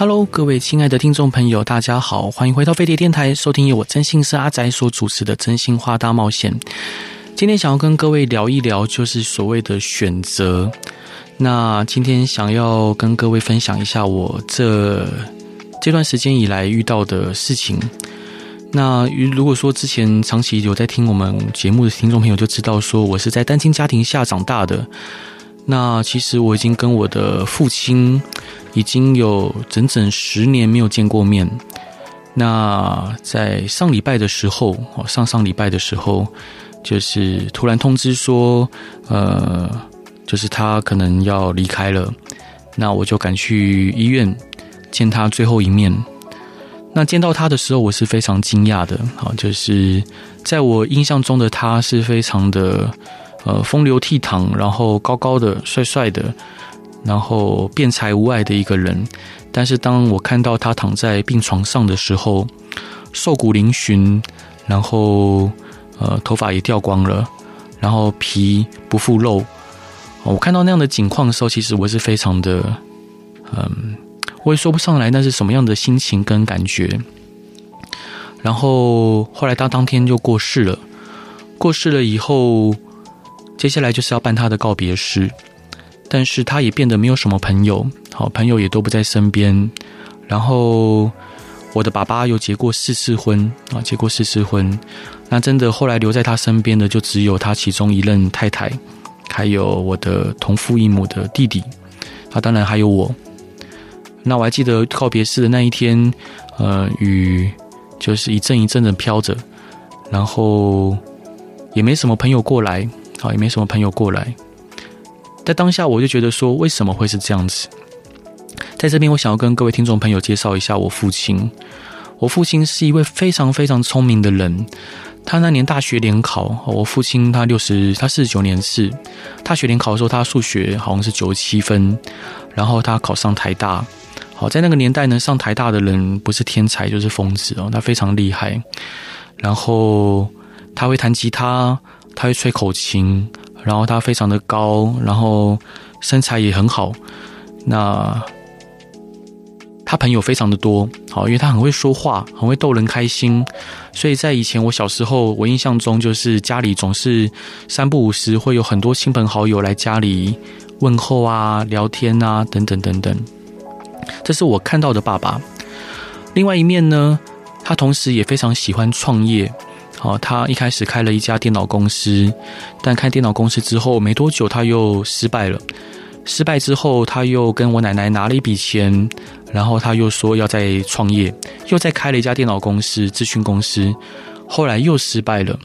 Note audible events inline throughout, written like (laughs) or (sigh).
Hello，各位亲爱的听众朋友，大家好，欢迎回到飞碟电台，收听由我真心是阿宅所主持的《真心话大冒险》。今天想要跟各位聊一聊，就是所谓的选择。那今天想要跟各位分享一下我这这段时间以来遇到的事情。那如果说之前长期有在听我们节目的听众朋友就知道，说我是在单亲家庭下长大的。那其实我已经跟我的父亲已经有整整十年没有见过面。那在上礼拜的时候，哦，上上礼拜的时候，就是突然通知说，呃，就是他可能要离开了。那我就赶去医院见他最后一面。那见到他的时候，我是非常惊讶的，好，就是在我印象中的他是非常的。呃，风流倜傥，然后高高的、帅帅的，然后辩才无碍的一个人。但是当我看到他躺在病床上的时候，瘦骨嶙峋，然后呃，头发也掉光了，然后皮不复肉。我看到那样的景况的时候，其实我是非常的，嗯，我也说不上来那是什么样的心情跟感觉。然后后来他当天就过世了，过世了以后。接下来就是要办他的告别式，但是他也变得没有什么朋友，好朋友也都不在身边。然后我的爸爸又结过四次婚啊，结过四次婚。那真的后来留在他身边的就只有他其中一任太太，还有我的同父异母的弟弟，啊，当然还有我。那我还记得告别式的那一天，呃，雨就是一阵一阵的飘着，然后也没什么朋友过来。好，也没什么朋友过来。在当下，我就觉得说，为什么会是这样子？在这边，我想要跟各位听众朋友介绍一下我父亲。我父亲是一位非常非常聪明的人。他那年大学联考，我父亲他六十，他四十九年是。大学联考的时候，他数学好像是九十七分，然后他考上台大。好，在那个年代呢，上台大的人不是天才就是疯子哦，他非常厉害。然后他会弹吉他。他会吹口琴，然后他非常的高，然后身材也很好。那他朋友非常的多，好，因为他很会说话，很会逗人开心。所以在以前我小时候，我印象中就是家里总是三不五时会有很多亲朋好友来家里问候啊、聊天啊等等等等。这是我看到的爸爸。另外一面呢，他同时也非常喜欢创业。好，他一开始开了一家电脑公司，但开电脑公司之后没多久，他又失败了。失败之后，他又跟我奶奶拿了一笔钱，然后他又说要再创业，又再开了一家电脑公司、咨询公司，后来又失败了。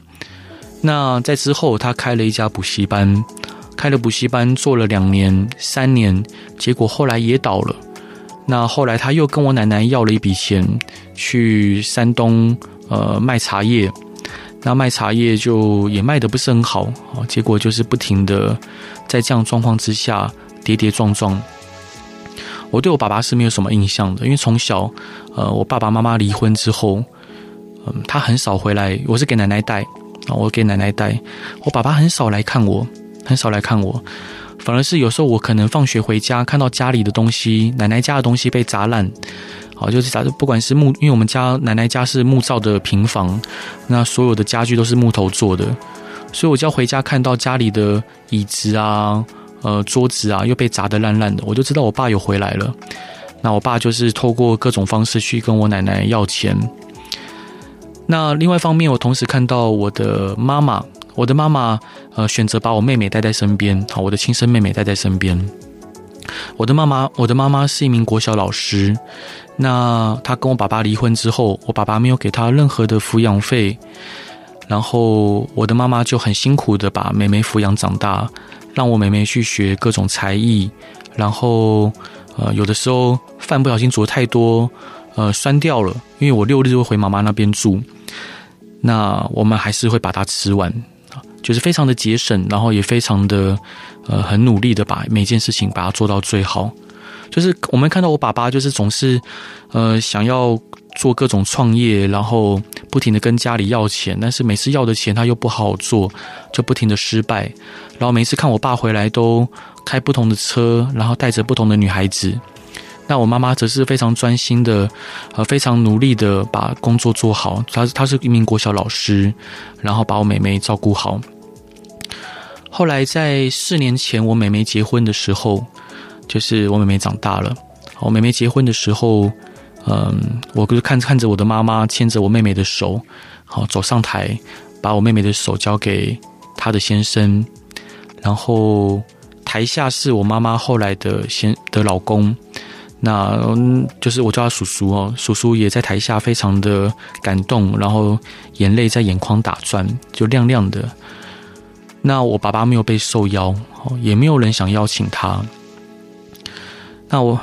那在之后，他开了一家补习班，开了补习班做了两年、三年，结果后来也倒了。那后来他又跟我奶奶要了一笔钱，去山东呃卖茶叶。那卖茶叶就也卖得不是很好啊，结果就是不停的在这样状况之下跌跌撞撞。我对我爸爸是没有什么印象的，因为从小，呃，我爸爸妈妈离婚之后，嗯，他很少回来，我是给奶奶带啊，我给奶奶带，我爸爸很少来看我，很少来看我，反而是有时候我可能放学回家看到家里的东西，奶奶家的东西被砸烂。好，就是假设不管是木，因为我们家奶奶家是木造的平房，那所有的家具都是木头做的，所以我就要回家看到家里的椅子啊、呃桌子啊又被砸得烂烂的，我就知道我爸有回来了。那我爸就是透过各种方式去跟我奶奶要钱。那另外一方面，我同时看到我的妈妈，我的妈妈呃选择把我妹妹带在身边，好，我的亲生妹妹带在身边。我的妈妈，我的妈妈是一名国小老师。那她跟我爸爸离婚之后，我爸爸没有给她任何的抚养费，然后我的妈妈就很辛苦的把妹妹抚养长大，让我妹妹去学各种才艺，然后呃有的时候饭不小心煮太多，呃酸掉了，因为我六日会回妈妈那边住。那我们还是会把它吃完，就是非常的节省，然后也非常的呃很努力的把每件事情把它做到最好。就是我们看到我爸爸，就是总是呃想要做各种创业，然后不停的跟家里要钱，但是每次要的钱他又不好做，就不停的失败。然后每次看我爸回来都开不同的车，然后带着不同的女孩子。那我妈妈则是非常专心的，呃，非常努力的把工作做好。她她是一名国小老师，然后把我妹妹照顾好。后来在四年前，我妹妹结婚的时候，就是我妹妹长大了。我妹妹结婚的时候，嗯，我就看看着我的妈妈牵着我妹妹的手，好走上台，把我妹妹的手交给她的先生，然后台下是我妈妈后来的先的老公。那，就是我叫他叔叔哦，叔叔也在台下非常的感动，然后眼泪在眼眶打转，就亮亮的。那我爸爸没有被受邀，也没有人想邀请他。那我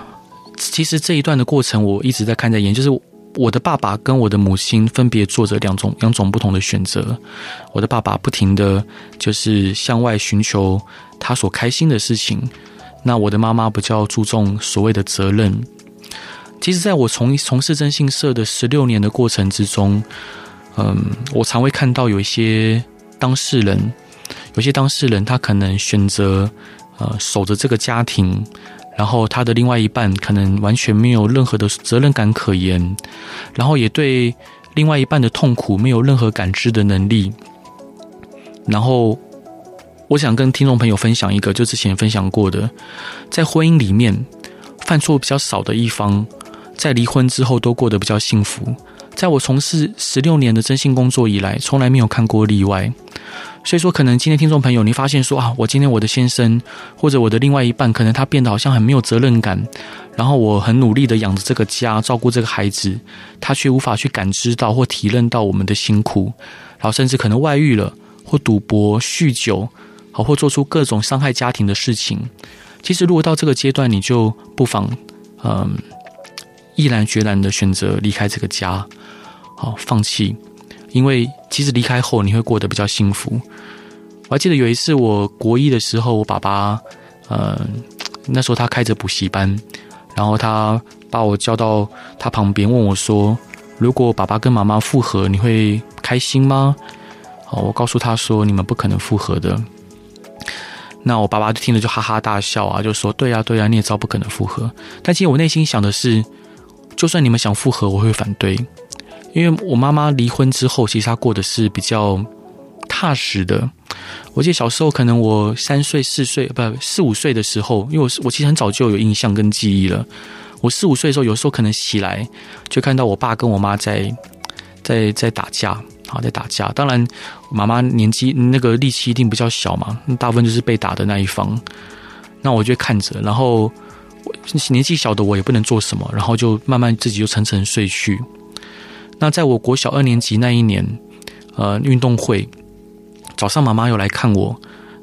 其实这一段的过程，我一直在看在眼，就是我的爸爸跟我的母亲分别做着两种两种不同的选择。我的爸爸不停的就是向外寻求他所开心的事情。那我的妈妈比较注重所谓的责任。其实，在我从从事征信社的十六年的过程之中，嗯，我常会看到有一些当事人，有些当事人他可能选择呃守着这个家庭，然后他的另外一半可能完全没有任何的责任感可言，然后也对另外一半的痛苦没有任何感知的能力，然后。我想跟听众朋友分享一个，就之前分享过的，在婚姻里面犯错比较少的一方，在离婚之后都过得比较幸福。在我从事十六年的征信工作以来，从来没有看过例外。所以说，可能今天听众朋友你发现说啊，我今天我的先生或者我的另外一半，可能他变得好像很没有责任感，然后我很努力的养着这个家，照顾这个孩子，他却无法去感知到或体认到我们的辛苦，然后甚至可能外遇了，或赌博、酗酒。好，或做出各种伤害家庭的事情。其实，如果到这个阶段，你就不妨，嗯，毅然决然的选择离开这个家，好，放弃。因为其实离开后，你会过得比较幸福。我还记得有一次，我国一的时候，我爸爸，嗯，那时候他开着补习班，然后他把我叫到他旁边，问我说：“如果爸爸跟妈妈复合，你会开心吗？”好，我告诉他说：“你们不可能复合的。”那我爸爸就听了就哈哈大笑啊，就说：“对呀，对呀，你也知道不可能复合。”但其实我内心想的是，就算你们想复合，我会反对，因为我妈妈离婚之后，其实她过的是比较踏实的。我记得小时候，可能我三岁、四岁，不四五岁的时候，因为我我其实很早就有印象跟记忆了。我四五岁的时候，有时候可能起来就看到我爸跟我妈在在在打架。好，在打架。当然，妈妈年纪那个力气一定比较小嘛，大部分就是被打的那一方。那我就看着，然后年纪小的我也不能做什么，然后就慢慢自己就沉沉睡去。那在我国小二年级那一年，呃，运动会早上妈妈有来看我。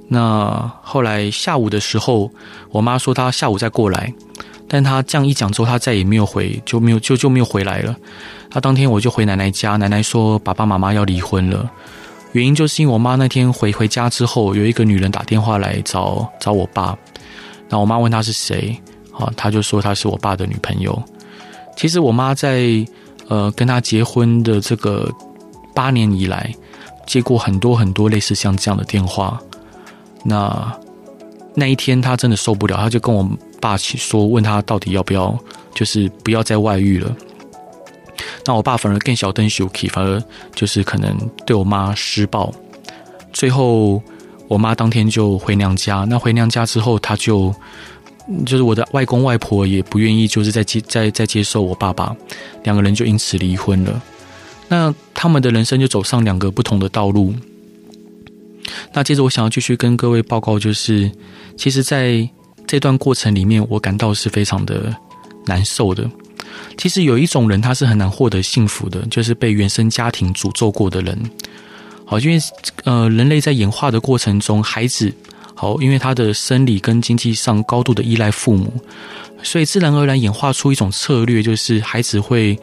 那后来下午的时候，我妈说她下午再过来，但她这样一讲之后，她再也没有回，就没有就就没有回来了。他当天我就回奶奶家，奶奶说爸爸妈妈要离婚了，原因就是因为我妈那天回回家之后，有一个女人打电话来找找我爸，那我妈问她是谁，啊，她就说她是我爸的女朋友。其实我妈在呃跟他结婚的这个八年以来，接过很多很多类似像这样的电话。那那一天他真的受不了，他就跟我爸去说，问他到底要不要，就是不要再外遇了。那我爸反而更小灯小气，反而就是可能对我妈施暴。最后我妈当天就回娘家。那回娘家之后，她就就是我的外公外婆也不愿意，就是再接再再接受我爸爸，两个人就因此离婚了。那他们的人生就走上两个不同的道路。那接着我想要继续跟各位报告，就是其实在这段过程里面，我感到是非常的难受的。其实有一种人，他是很难获得幸福的，就是被原生家庭诅咒过的人。好，因为呃，人类在演化的过程中，孩子好，因为他的生理跟经济上高度的依赖父母，所以自然而然演化出一种策略，就是孩子会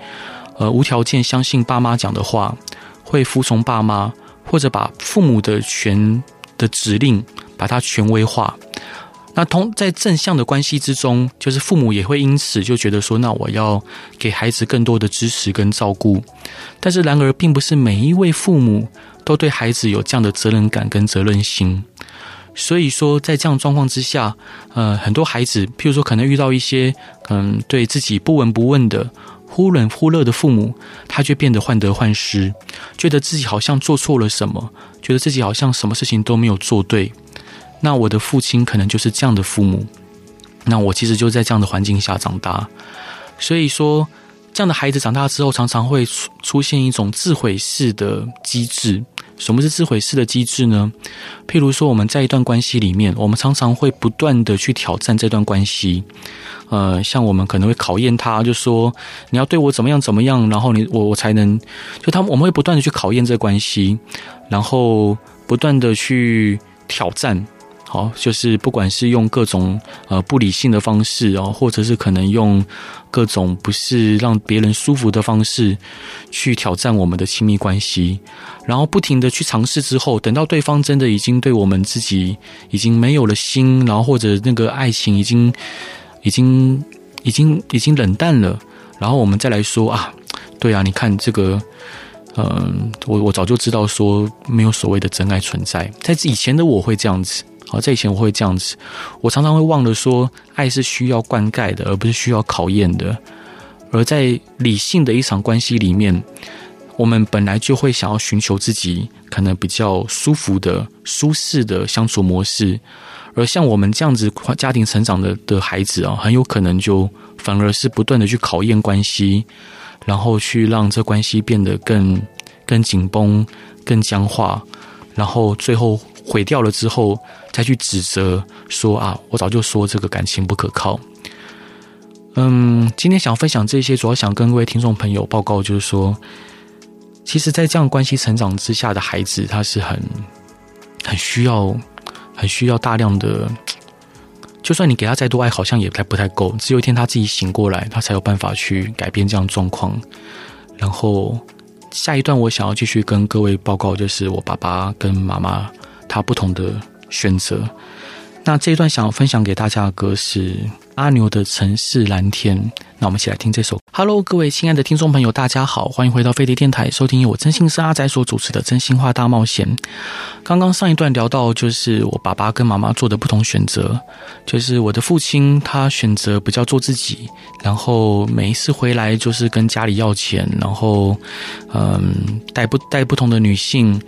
呃无条件相信爸妈讲的话，会服从爸妈，或者把父母的权的指令把它权威化。那同在正向的关系之中，就是父母也会因此就觉得说，那我要给孩子更多的支持跟照顾。但是然而，并不是每一位父母都对孩子有这样的责任感跟责任心。所以说，在这样状况之下，呃，很多孩子，譬如说，可能遇到一些嗯对自己不闻不问的、忽冷忽热的父母，他就变得患得患失，觉得自己好像做错了什么，觉得自己好像什么事情都没有做对。那我的父亲可能就是这样的父母，那我其实就在这样的环境下长大，所以说这样的孩子长大之后，常常会出出现一种自毁式的机制。什么是自毁式的机制呢？譬如说，我们在一段关系里面，我们常常会不断的去挑战这段关系。呃，像我们可能会考验他，就说你要对我怎么样怎么样，然后你我我才能就他们我们会不断的去考验这关系，然后不断的去挑战。好，就是不管是用各种呃不理性的方式哦，或者是可能用各种不是让别人舒服的方式去挑战我们的亲密关系，然后不停的去尝试之后，等到对方真的已经对我们自己已经没有了心，然后或者那个爱情已经已经已经已经冷淡了，然后我们再来说啊，对啊，你看这个，嗯，我我早就知道说没有所谓的真爱存在，在以前的我会这样子。好，在以前我会这样子，我常常会忘了说，爱是需要灌溉的，而不是需要考验的。而在理性的一场关系里面，我们本来就会想要寻求自己可能比较舒服的、舒适的相处模式。而像我们这样子家庭成长的的孩子啊，很有可能就反而是不断的去考验关系，然后去让这关系变得更更紧绷、更僵化，然后最后。毁掉了之后，再去指责说啊，我早就说这个感情不可靠。嗯，今天想分享这些，主要想跟各位听众朋友报告，就是说，其实，在这样关系成长之下的孩子，他是很很需要、很需要大量的。就算你给他再多爱，好像也还不太够。只有一天他自己醒过来，他才有办法去改变这样状况。然后下一段我想要继续跟各位报告，就是我爸爸跟妈妈。他不同的选择。那这一段想要分享给大家的歌是阿牛的《城市蓝天》。那我们一起来听这首。Hello，各位亲爱的听众朋友，大家好，欢迎回到飞碟电台，收听由我真心是阿仔所主持的《真心话大冒险》。刚刚上一段聊到，就是我爸爸跟妈妈做的不同选择。就是我的父亲，他选择比较做自己，然后每一次回来就是跟家里要钱，然后嗯，带不带不同的女性。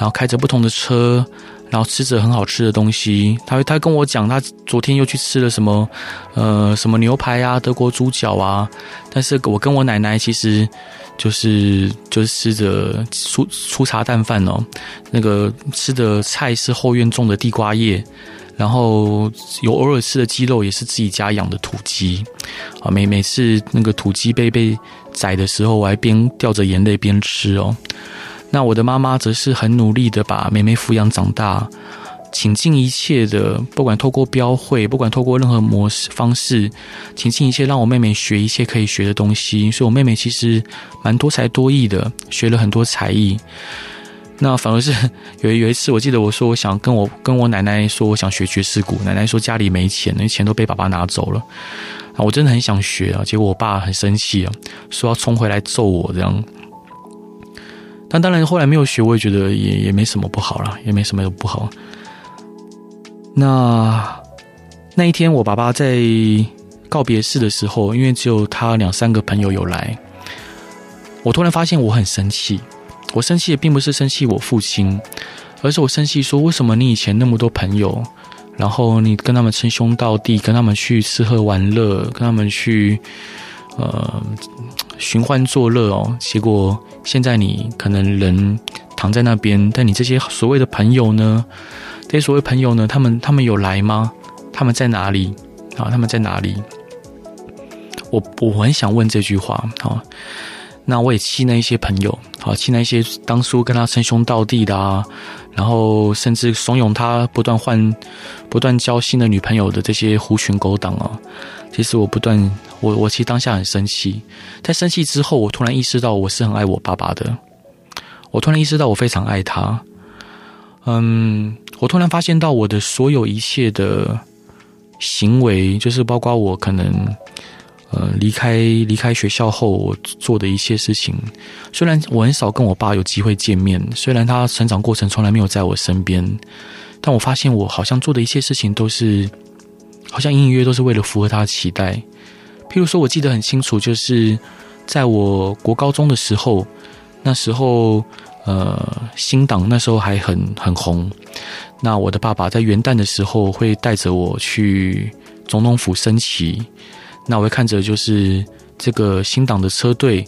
然后开着不同的车，然后吃着很好吃的东西。他他跟我讲，他昨天又去吃了什么，呃，什么牛排啊，德国猪脚啊。但是我跟我奶奶其实就是就是吃着粗粗茶淡饭哦。那个吃的菜是后院种的地瓜叶，然后有偶尔吃的鸡肉也是自己家养的土鸡啊。每每次那个土鸡被被宰的时候，我还边掉着眼泪边吃哦。那我的妈妈则是很努力的把妹妹抚养长大，倾尽一切的，不管透过标会，不管透过任何模式方式，倾尽一切让我妹妹学一切可以学的东西。所以我妹妹其实蛮多才多艺的，学了很多才艺。那反而是有有一次，我记得我说我想跟我跟我奶奶说我想学爵士鼓，奶奶说家里没钱，那钱都被爸爸拿走了。啊，我真的很想学啊，结果我爸很生气啊，说要冲回来揍我这样。但当然，后来没有学，我也觉得也也没什么不好啦，也没什么不好。那那一天，我爸爸在告别式的时候，因为只有他两三个朋友有来，我突然发现我很生气。我生气也并不是生气我父亲，而是我生气说：为什么你以前那么多朋友，然后你跟他们称兄道弟，跟他们去吃喝玩乐，跟他们去呃寻欢作乐哦，结果。现在你可能人躺在那边，但你这些所谓的朋友呢？这些所谓朋友呢？他们他们有来吗？他们在哪里？啊，他们在哪里？我我很想问这句话。啊，那我也气那一些朋友，好气那一些当初跟他称兄道弟的啊，然后甚至怂恿他不断换、不断交新的女朋友的这些狐群狗党啊。其实我不断。我我其实当下很生气，在生气之后，我突然意识到我是很爱我爸爸的。我突然意识到我非常爱他。嗯，我突然发现到我的所有一切的行为，就是包括我可能呃离开离开学校后我做的一些事情。虽然我很少跟我爸有机会见面，虽然他成长过程从来没有在我身边，但我发现我好像做的一切事情都是，好像隐隐约约都是为了符合他的期待。譬如说，我记得很清楚，就是在我国高中的时候，那时候。呃，新党那时候还很很红。那我的爸爸在元旦的时候会带着我去总统府升旗。那我会看着就是这个新党的车队，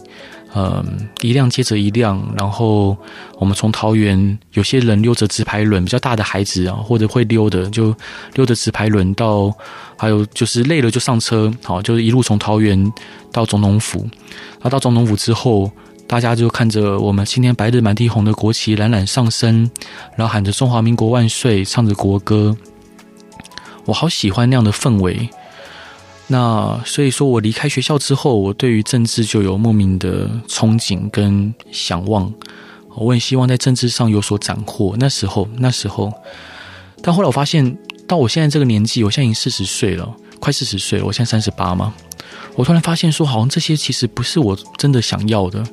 嗯、一辆接着一辆。然后我们从桃园，有些人溜着直排轮，比较大的孩子啊，或者会溜的，就溜着直排轮到，还有就是累了就上车，好，就是一路从桃园到总统府。然后到总统府之后。大家就看着我们青天白日满地红的国旗冉冉上升，然后喊着中华民国万岁，唱着国歌。我好喜欢那样的氛围。那所以说我离开学校之后，我对于政治就有莫名的憧憬跟想望。我很希望在政治上有所斩获。那时候，那时候，但后来我发现，到我现在这个年纪，我现在已经四十岁了，快四十岁了。我现在三十八嘛。我突然发现说，好像这些其实不是我真的想要的。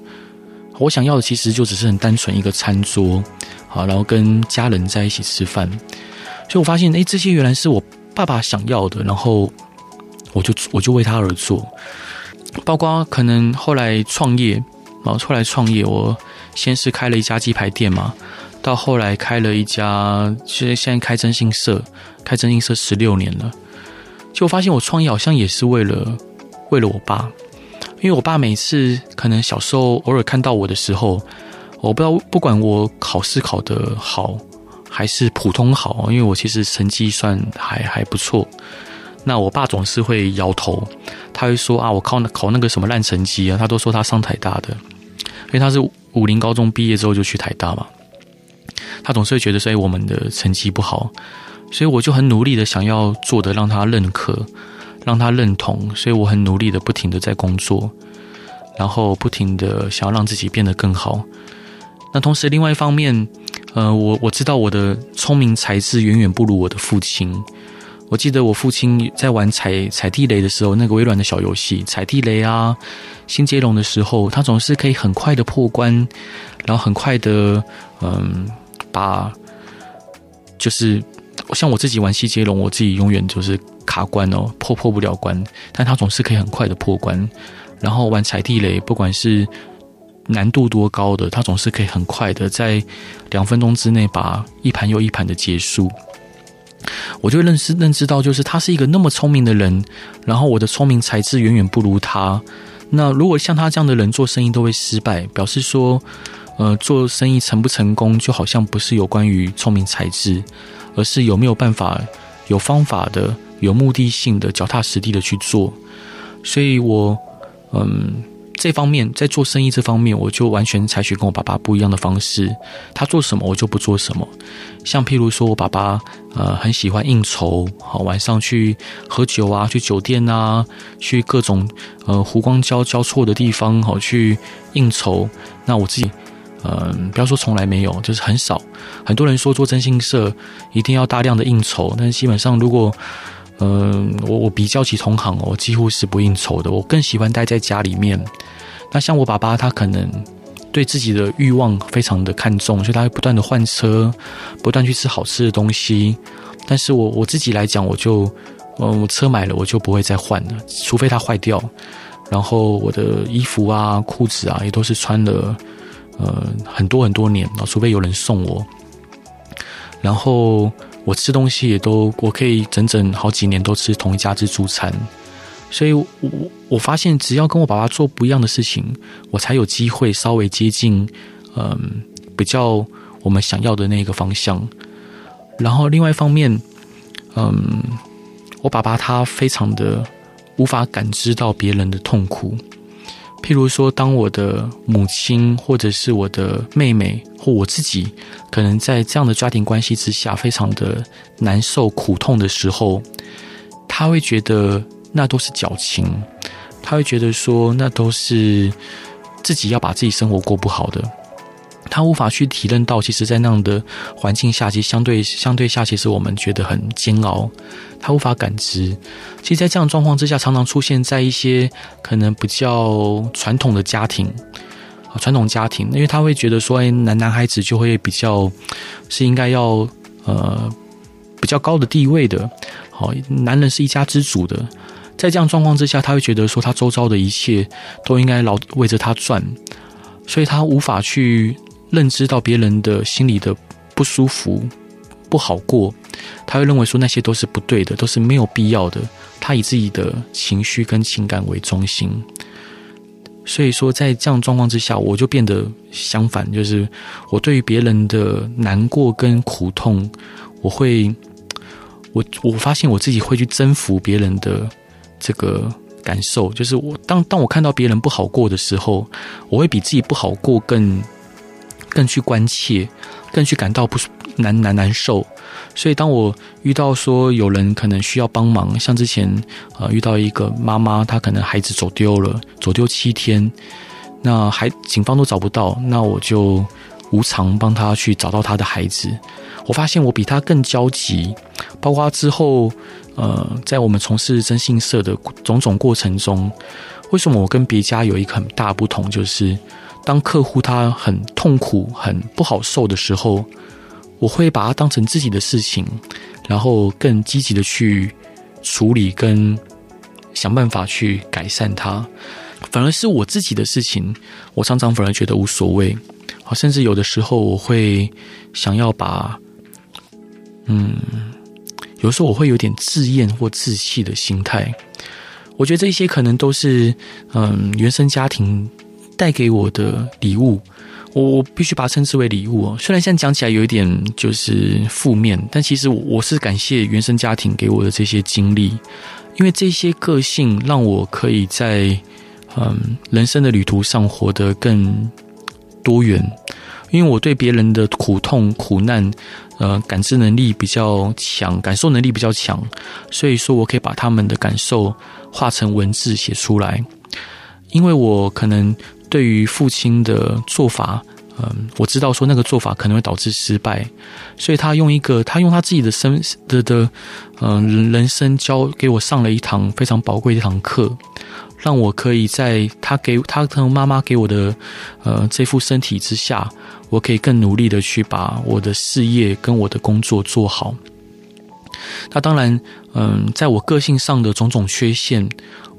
我想要的其实就只是很单纯一个餐桌，好，然后跟家人在一起吃饭。所以我发现，哎，这些原来是我爸爸想要的，然后我就我就为他而做。包括可能后来创业，然后后来创业，我先是开了一家鸡排店嘛，到后来开了一家，现在现在开征信社，开征信社十六年了。就我发现，我创业好像也是为了。为了我爸，因为我爸每次可能小时候偶尔看到我的时候，我不知道，不管我考试考得好还是普通好，因为我其实成绩算还还不错。那我爸总是会摇头，他会说啊，我考考那个什么烂成绩啊，他都说他上台大的，因为他是武林高中毕业之后就去台大嘛。他总是会觉得说，哎，我们的成绩不好，所以我就很努力的想要做的让他认可。让他认同，所以我很努力的，不停的在工作，然后不停的想要让自己变得更好。那同时，另外一方面，呃，我我知道我的聪明才智远远不如我的父亲。我记得我父亲在玩踩踩地雷的时候，那个微软的小游戏，踩地雷啊，新接龙的时候，他总是可以很快的破关，然后很快的，嗯，把，就是像我自己玩新接龙，我自己永远就是。卡关哦，破破不了关，但他总是可以很快的破关。然后玩踩地雷，不管是难度多高的，他总是可以很快的在两分钟之内把一盘又一盘的结束。我就认识认知到，就是他是一个那么聪明的人，然后我的聪明才智远远不如他。那如果像他这样的人做生意都会失败，表示说，呃，做生意成不成功，就好像不是有关于聪明才智，而是有没有办法、有方法的。有目的性的、脚踏实地的去做，所以我，嗯，这方面在做生意这方面，我就完全采取跟我爸爸不一样的方式。他做什么，我就不做什么。像譬如说，我爸爸呃很喜欢应酬，好晚上去喝酒啊，去酒店啊，去各种呃湖光交交错的地方，好去应酬。那我自己，嗯，不要说从来没有，就是很少。很多人说做征信社一定要大量的应酬，但是基本上如果嗯，我我比较起同行哦，我几乎是不应酬的。我更喜欢待在家里面。那像我爸爸，他可能对自己的欲望非常的看重，所以他会不断的换车，不断去吃好吃的东西。但是我我自己来讲，我就嗯，我车买了，我就不会再换了，除非它坏掉。然后我的衣服啊、裤子啊，也都是穿了呃很多很多年，除非有人送我。然后。我吃东西也都，我可以整整好几年都吃同一家自助餐，所以我我发现，只要跟我爸爸做不一样的事情，我才有机会稍微接近，嗯，比较我们想要的那个方向。然后另外一方面，嗯，我爸爸他非常的无法感知到别人的痛苦。譬如说，当我的母亲，或者是我的妹妹，或我自己，可能在这样的家庭关系之下，非常的难受、苦痛的时候，他会觉得那都是矫情，他会觉得说那都是自己要把自己生活过不好的。他无法去体认到，其实，在那样的环境下，其实相对相对下，其实我们觉得很煎熬。他无法感知。其实，在这样状况之下，常常出现在一些可能比较传统的家庭啊，传统家庭，因为他会觉得说，哎，男男孩子就会比较是应该要呃比较高的地位的，好，男人是一家之主的。在这样状况之下，他会觉得说，他周遭的一切都应该老围着他转，所以他无法去。认知到别人的心里的不舒服、不好过，他会认为说那些都是不对的，都是没有必要的。他以自己的情绪跟情感为中心，所以说在这样状况之下，我就变得相反，就是我对于别人的难过跟苦痛，我会，我我发现我自己会去征服别人的这个感受，就是我当当我看到别人不好过的时候，我会比自己不好过更。更去关切，更去感到不难难难受。所以，当我遇到说有人可能需要帮忙，像之前呃遇到一个妈妈，她可能孩子走丢了，走丢七天，那还警方都找不到，那我就无偿帮她去找到她的孩子。我发现我比她更焦急，包括之后呃在我们从事征信社的种种过程中，为什么我跟别家有一个很大不同，就是。当客户他很痛苦、很不好受的时候，我会把它当成自己的事情，然后更积极的去处理跟想办法去改善它。反而是我自己的事情，我常常反而觉得无所谓。甚至有的时候我会想要把，嗯，有时候我会有点自厌或自弃的心态。我觉得这些可能都是嗯原生家庭。带给我的礼物，我必须把它称之为礼物哦。虽然现在讲起来有一点就是负面，但其实我是感谢原生家庭给我的这些经历，因为这些个性让我可以在嗯人生的旅途上活得更多元。因为我对别人的苦痛苦难，呃，感知能力比较强，感受能力比较强，所以说我可以把他们的感受化成文字写出来。因为我可能。对于父亲的做法，嗯，我知道说那个做法可能会导致失败，所以他用一个，他用他自己的生的的，嗯，人生教给我上了一堂非常宝贵的一堂课，让我可以在他给他和妈妈给我的，呃，这副身体之下，我可以更努力的去把我的事业跟我的工作做好。那当然，嗯，在我个性上的种种缺陷，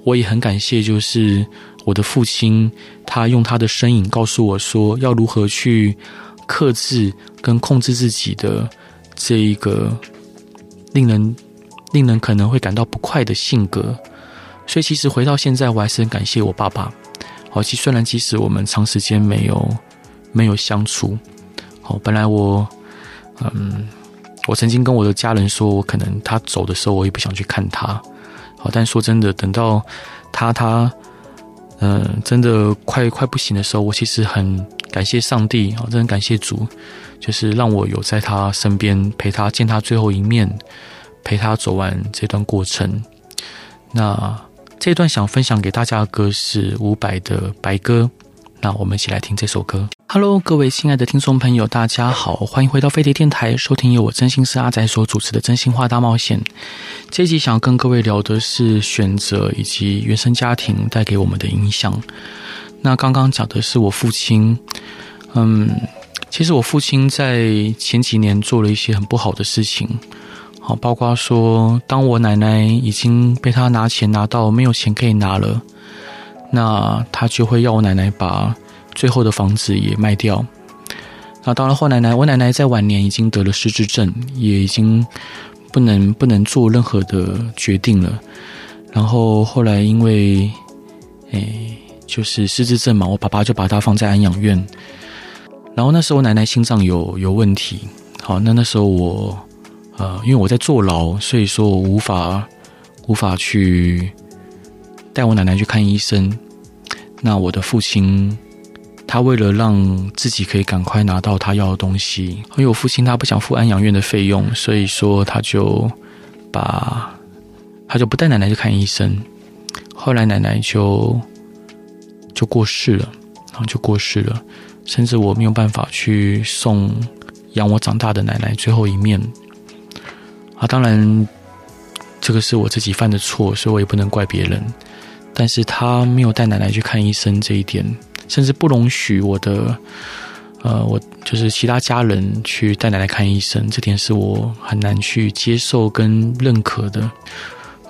我也很感谢，就是。我的父亲，他用他的身影告诉我说，要如何去克制跟控制自己的这一个令人令人可能会感到不快的性格。所以，其实回到现在，我还是很感谢我爸爸。好，其实虽然即使我们长时间没有没有相处，好，本来我嗯，我曾经跟我的家人说，我可能他走的时候，我也不想去看他。好，但说真的，等到他他。嗯，真的快快不行的时候，我其实很感谢上帝啊，真的感谢主，就是让我有在他身边陪他见他最后一面，陪他走完这段过程。那这段想分享给大家的歌是伍佰的《白鸽》，那我们一起来听这首歌。Hello，各位亲爱的听众朋友，大家好，欢迎回到飞碟电台，收听由我真心是阿仔所主持的《真心话大冒险》。这一集想要跟各位聊的是选择以及原生家庭带给我们的影响。那刚刚讲的是我父亲，嗯，其实我父亲在前几年做了一些很不好的事情，好，包括说，当我奶奶已经被他拿钱拿到没有钱可以拿了，那他就会要我奶奶把。最后的房子也卖掉。那到了后奶奶，我奶奶在晚年已经得了失智症，也已经不能不能做任何的决定了。然后后来因为，诶，就是失智症嘛，我爸爸就把她放在安养院。然后那时候我奶奶心脏有有问题，好，那那时候我，呃，因为我在坐牢，所以说我无法无法去带我奶奶去看医生。那我的父亲。他为了让自己可以赶快拿到他要的东西，因为我父亲他不想付安养院的费用，所以说他就把他就不带奶奶去看医生。后来奶奶就就过世了，然后就过世了。甚至我没有办法去送养我长大的奶奶最后一面。啊，当然，这个是我自己犯的错，所以我也不能怪别人。但是他没有带奶奶去看医生这一点，甚至不容许我的，呃，我就是其他家人去带奶奶看医生，这点是我很难去接受跟认可的，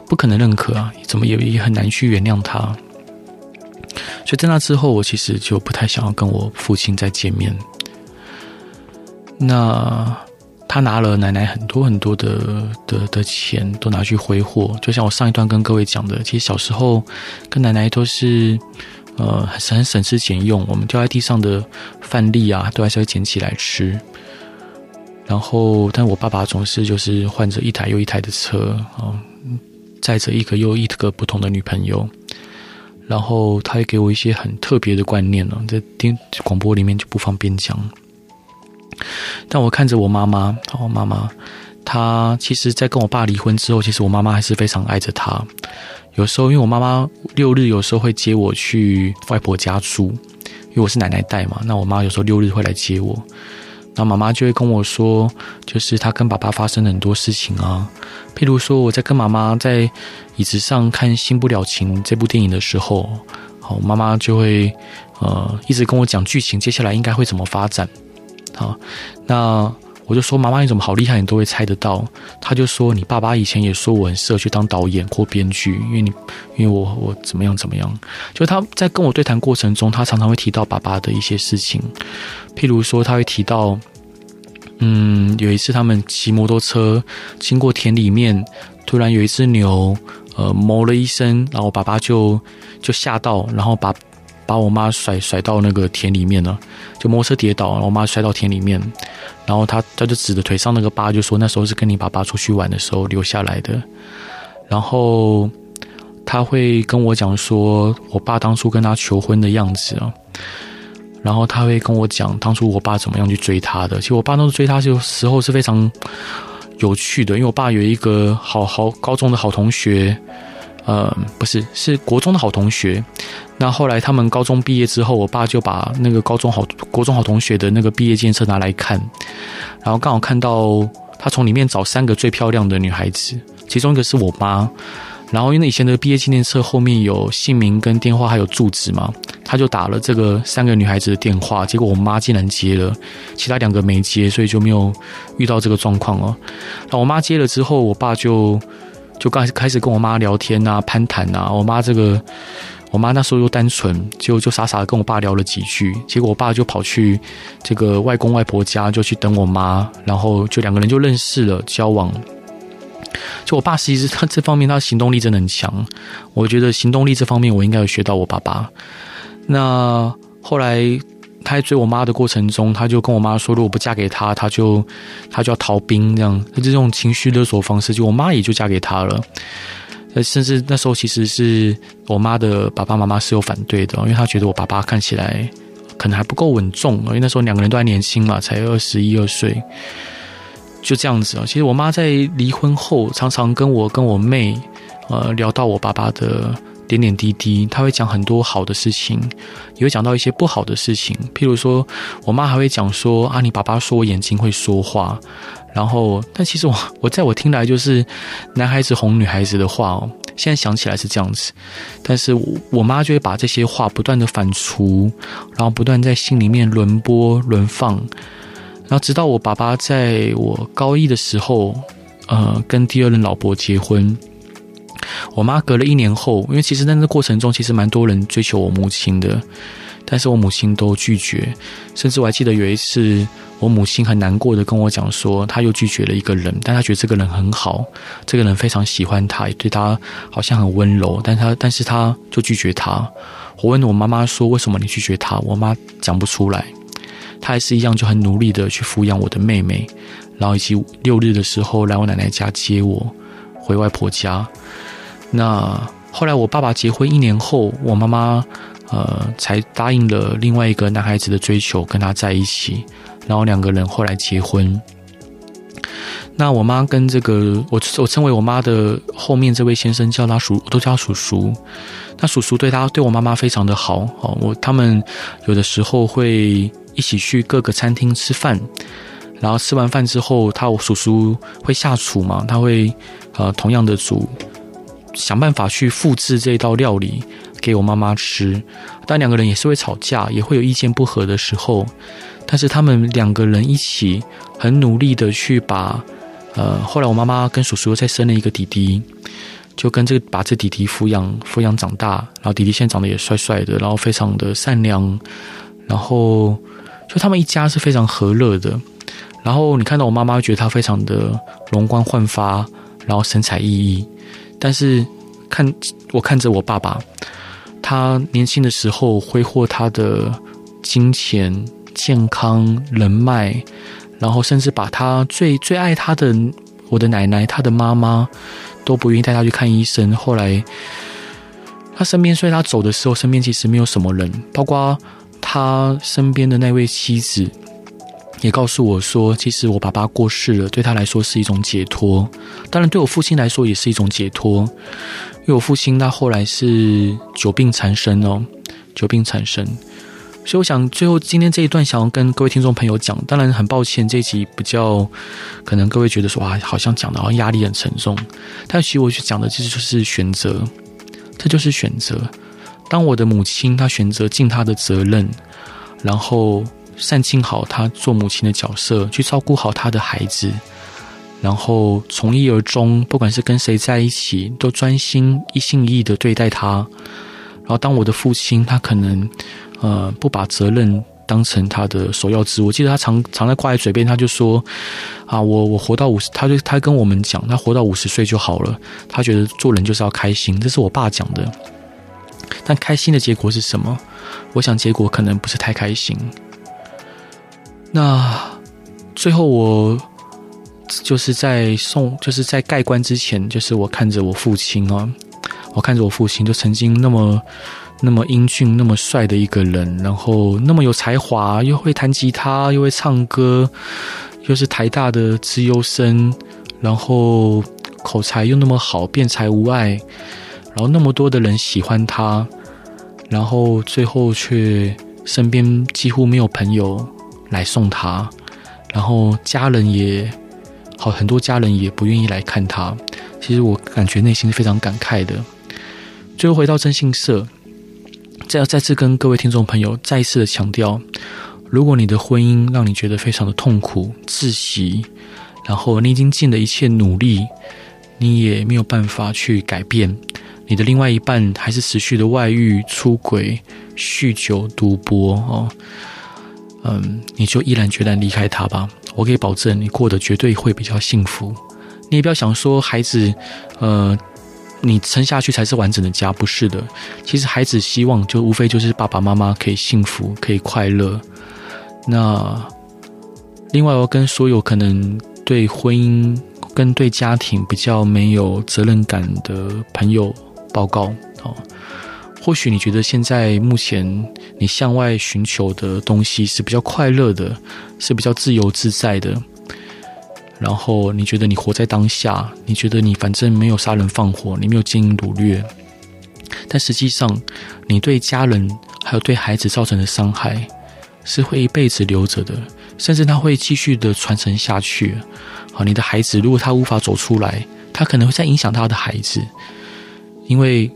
不可能认可啊，怎么也也很难去原谅他。所以在那之后，我其实就不太想要跟我父亲再见面。那。他拿了奶奶很多很多的的的钱，都拿去挥霍。就像我上一段跟各位讲的，其实小时候跟奶奶都是，呃，很很省吃俭用。我们掉在地上的饭粒啊，都还是会捡起来吃。然后，但我爸爸总是就是换着一台又一台的车啊，载着一个又一个不同的女朋友。然后，他也给我一些很特别的观念呢，在电广播里面就不方便讲。但我看着我妈妈，我妈妈，她其实，在跟我爸离婚之后，其实我妈妈还是非常爱着她。有时候，因为我妈妈六日有时候会接我去外婆家住，因为我是奶奶带嘛。那我妈有时候六日会来接我，那妈妈就会跟我说，就是她跟爸爸发生了很多事情啊。譬如说，我在跟妈妈在椅子上看《新不了情》这部电影的时候，好，妈妈就会呃一直跟我讲剧情，接下来应该会怎么发展。好，那我就说，妈妈你怎么好厉害，你都会猜得到。他就说，你爸爸以前也说我很适合去当导演或编剧，因为你因为我我怎么样怎么样。就他在跟我对谈过程中，他常常会提到爸爸的一些事情，譬如说他会提到，嗯，有一次他们骑摩托车经过田里面，突然有一只牛，呃，哞了一声，然后爸爸就就吓到，然后把。把我妈甩甩到那个田里面了，就摩托车跌倒，然后我妈摔到田里面，然后他他就指着腿上那个疤，就说那时候是跟你爸爸出去玩的时候留下来的。然后他会跟我讲说，我爸当初跟他求婚的样子啊，然后他会跟我讲当初我爸怎么样去追她的。其实我爸当时追她的时候是非常有趣的，因为我爸有一个好好高中的好同学。呃，不是，是国中的好同学。那后来他们高中毕业之后，我爸就把那个高中好、国中好同学的那个毕业纪念册拿来看，然后刚好看到他从里面找三个最漂亮的女孩子，其中一个是我妈。然后因为以前的毕业纪念册后面有姓名跟电话还有住址嘛，他就打了这个三个女孩子的电话，结果我妈竟然接了，其他两个没接，所以就没有遇到这个状况哦。那我妈接了之后，我爸就。就刚开始跟我妈聊天啊，攀谈啊。我妈这个，我妈那时候又单纯，就就傻傻的跟我爸聊了几句。结果我爸就跑去这个外公外婆家，就去等我妈，然后就两个人就认识了，交往。就我爸其实他这方面他行动力真的很强，我觉得行动力这方面我应该有学到我爸爸。那后来。他在追我妈的过程中，他就跟我妈说，如果不嫁给他，他就他就要逃兵，这样，他这种情绪勒索方式，就我妈也就嫁给他了。呃甚至那时候，其实是我妈的爸爸妈妈是有反对的，因为他觉得我爸爸看起来可能还不够稳重，因为那时候两个人都还年轻嘛，才二十一二岁，就这样子啊。其实我妈在离婚后，常常跟我跟我妹呃聊到我爸爸的。点点滴滴，他会讲很多好的事情，也会讲到一些不好的事情。譬如说，我妈还会讲说：“啊，你爸爸说我眼睛会说话。”然后，但其实我 (laughs) 我在我听来就是男孩子哄女孩子的话哦。现在想起来是这样子，但是我我妈就会把这些话不断的反刍，然后不断在心里面轮播轮放，然后直到我爸爸在我高一的时候，呃，跟第二任老婆结婚。我妈隔了一年后，因为其实在那过程中，其实蛮多人追求我母亲的，但是我母亲都拒绝，甚至我还记得有一次，我母亲很难过的跟我讲说，她又拒绝了一个人，但她觉得这个人很好，这个人非常喜欢她，也对她好像很温柔，但她但是她就拒绝他。我问我妈妈说，为什么你拒绝他？我妈讲不出来，她还是一样就很努力的去抚养我的妹妹，然后以及六日的时候来我奶奶家接我回外婆家。那后来我爸爸结婚一年后，我妈妈呃才答应了另外一个男孩子的追求，跟他在一起，然后两个人后来结婚。那我妈跟这个我我称为我妈的后面这位先生叫他叔，我都叫他叔叔。那叔叔对他对我妈妈非常的好哦，我他们有的时候会一起去各个餐厅吃饭，然后吃完饭之后，他我叔叔会下厨嘛，他会呃同样的煮，想办法去复制这道料理给我妈妈吃。但两个人也是会吵架，也会有意见不合的时候，但是他们两个人一起很努力的去把。呃，后来我妈妈跟叔叔又再生了一个弟弟，就跟这个把这弟弟抚养抚养长大，然后弟弟现在长得也帅帅的，然后非常的善良，然后就他们一家是非常和乐的。然后你看到我妈妈，觉得她非常的容光焕发，然后神采奕奕。但是看我看着我爸爸，他年轻的时候挥霍他的金钱、健康、人脉。然后甚至把他最最爱他的我的奶奶，他的妈妈都不愿意带他去看医生。后来他身边，所以他走的时候，身边其实没有什么人，包括他身边的那位妻子也告诉我说，其实我爸爸过世了，对他来说是一种解脱。当然，对我父亲来说也是一种解脱，因为我父亲他后来是久病缠身哦，久病缠身。所以我想，最后今天这一段想要跟各位听众朋友讲。当然，很抱歉这一集比较可能各位觉得说啊，好像讲的好像压力很沉重。但其实我去讲的其实就是选择，这就是选择。当我的母亲她选择尽她的责任，然后善尽好她做母亲的角色，去照顾好她的孩子，然后从一而终，不管是跟谁在一起，都专心一心一意的对待她。然后当我的父亲他可能。呃，不把责任当成他的首要之务。我记得他常常在挂在嘴边，他就说：“啊，我我活到五十，他就他跟我们讲，他活到五十岁就好了。他觉得做人就是要开心。”这是我爸讲的。但开心的结果是什么？我想结果可能不是太开心。那最后我就是在送，就是在盖棺之前，就是我看着我父亲啊，我看着我父亲，就曾经那么。那么英俊、那么帅的一个人，然后那么有才华，又会弹吉他，又会唱歌，又是台大的资优生，然后口才又那么好，辩才无碍，然后那么多的人喜欢他，然后最后却身边几乎没有朋友来送他，然后家人也好，很多家人也不愿意来看他。其实我感觉内心是非常感慨的。最后回到征信社。再要再次跟各位听众朋友再一次的强调，如果你的婚姻让你觉得非常的痛苦、窒息，然后你已经尽了一切努力，你也没有办法去改变，你的另外一半还是持续的外遇、出轨、酗酒、赌博哦，嗯，你就毅然决然离开他吧。我可以保证，你过得绝对会比较幸福。你也不要想说孩子，呃。你撑下去才是完整的家，不是的。其实孩子希望就无非就是爸爸妈妈可以幸福，可以快乐。那另外，我跟所有可能对婚姻跟对家庭比较没有责任感的朋友报告哦。或许你觉得现在目前你向外寻求的东西是比较快乐的，是比较自由自在的。然后你觉得你活在当下，你觉得你反正没有杀人放火，你没有经营掳掠，但实际上，你对家人还有对孩子造成的伤害是会一辈子留着的，甚至他会继续的传承下去。好，你的孩子如果他无法走出来，他可能会再影响他的孩子，因为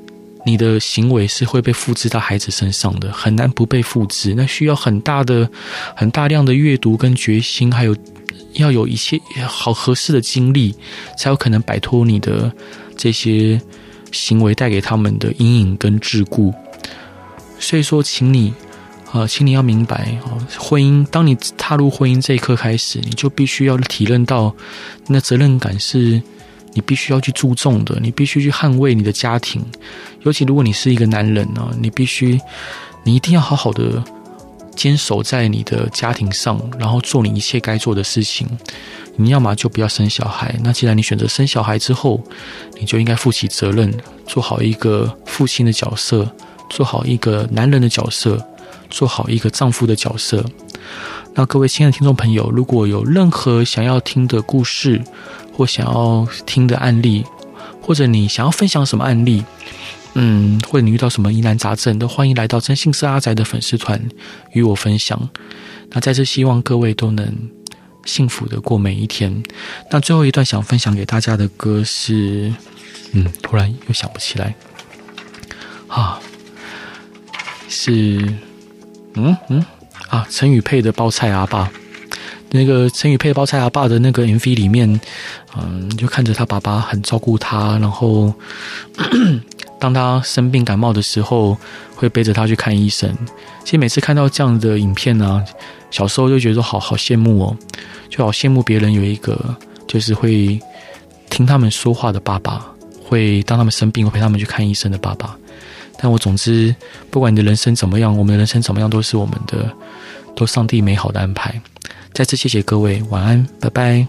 你的行为是会被复制到孩子身上的，很难不被复制。那需要很大的、很大量的阅读跟决心，还有。要有一些好合适的经历，才有可能摆脱你的这些行为带给他们的阴影跟桎梏。所以说，请你啊，请你要明白啊，婚姻，当你踏入婚姻这一刻开始，你就必须要体认到，那责任感是你必须要去注重的，你必须去捍卫你的家庭。尤其如果你是一个男人呢，你必须，你一定要好好的。坚守在你的家庭上，然后做你一切该做的事情。你要么就不要生小孩。那既然你选择生小孩之后，你就应该负起责任，做好一个父亲的角色，做好一个男人的角色，做好一个丈夫的角色。那各位亲爱的听众朋友，如果有任何想要听的故事，或想要听的案例，或者你想要分享什么案例，嗯，或者你遇到什么疑难杂症，都欢迎来到真信社阿宅的粉丝团与我分享。那在这希望各位都能幸福的过每一天。那最后一段想分享给大家的歌是，嗯，突然又想不起来，啊，是，嗯嗯。啊，陈宇佩的包菜阿爸，那个陈宇佩包菜阿爸的那个 MV 里面，嗯，就看着他爸爸很照顾他，然后 (coughs) 当他生病感冒的时候，会背着他去看医生。其实每次看到这样的影片呢、啊，小时候就觉得好好羡慕哦，就好羡慕别人有一个就是会听他们说话的爸爸，会当他们生病会陪他们去看医生的爸爸。但我总之，不管你的人生怎么样，我们的人生怎么样，都是我们的，都上帝美好的安排。再次谢谢各位，晚安，拜拜。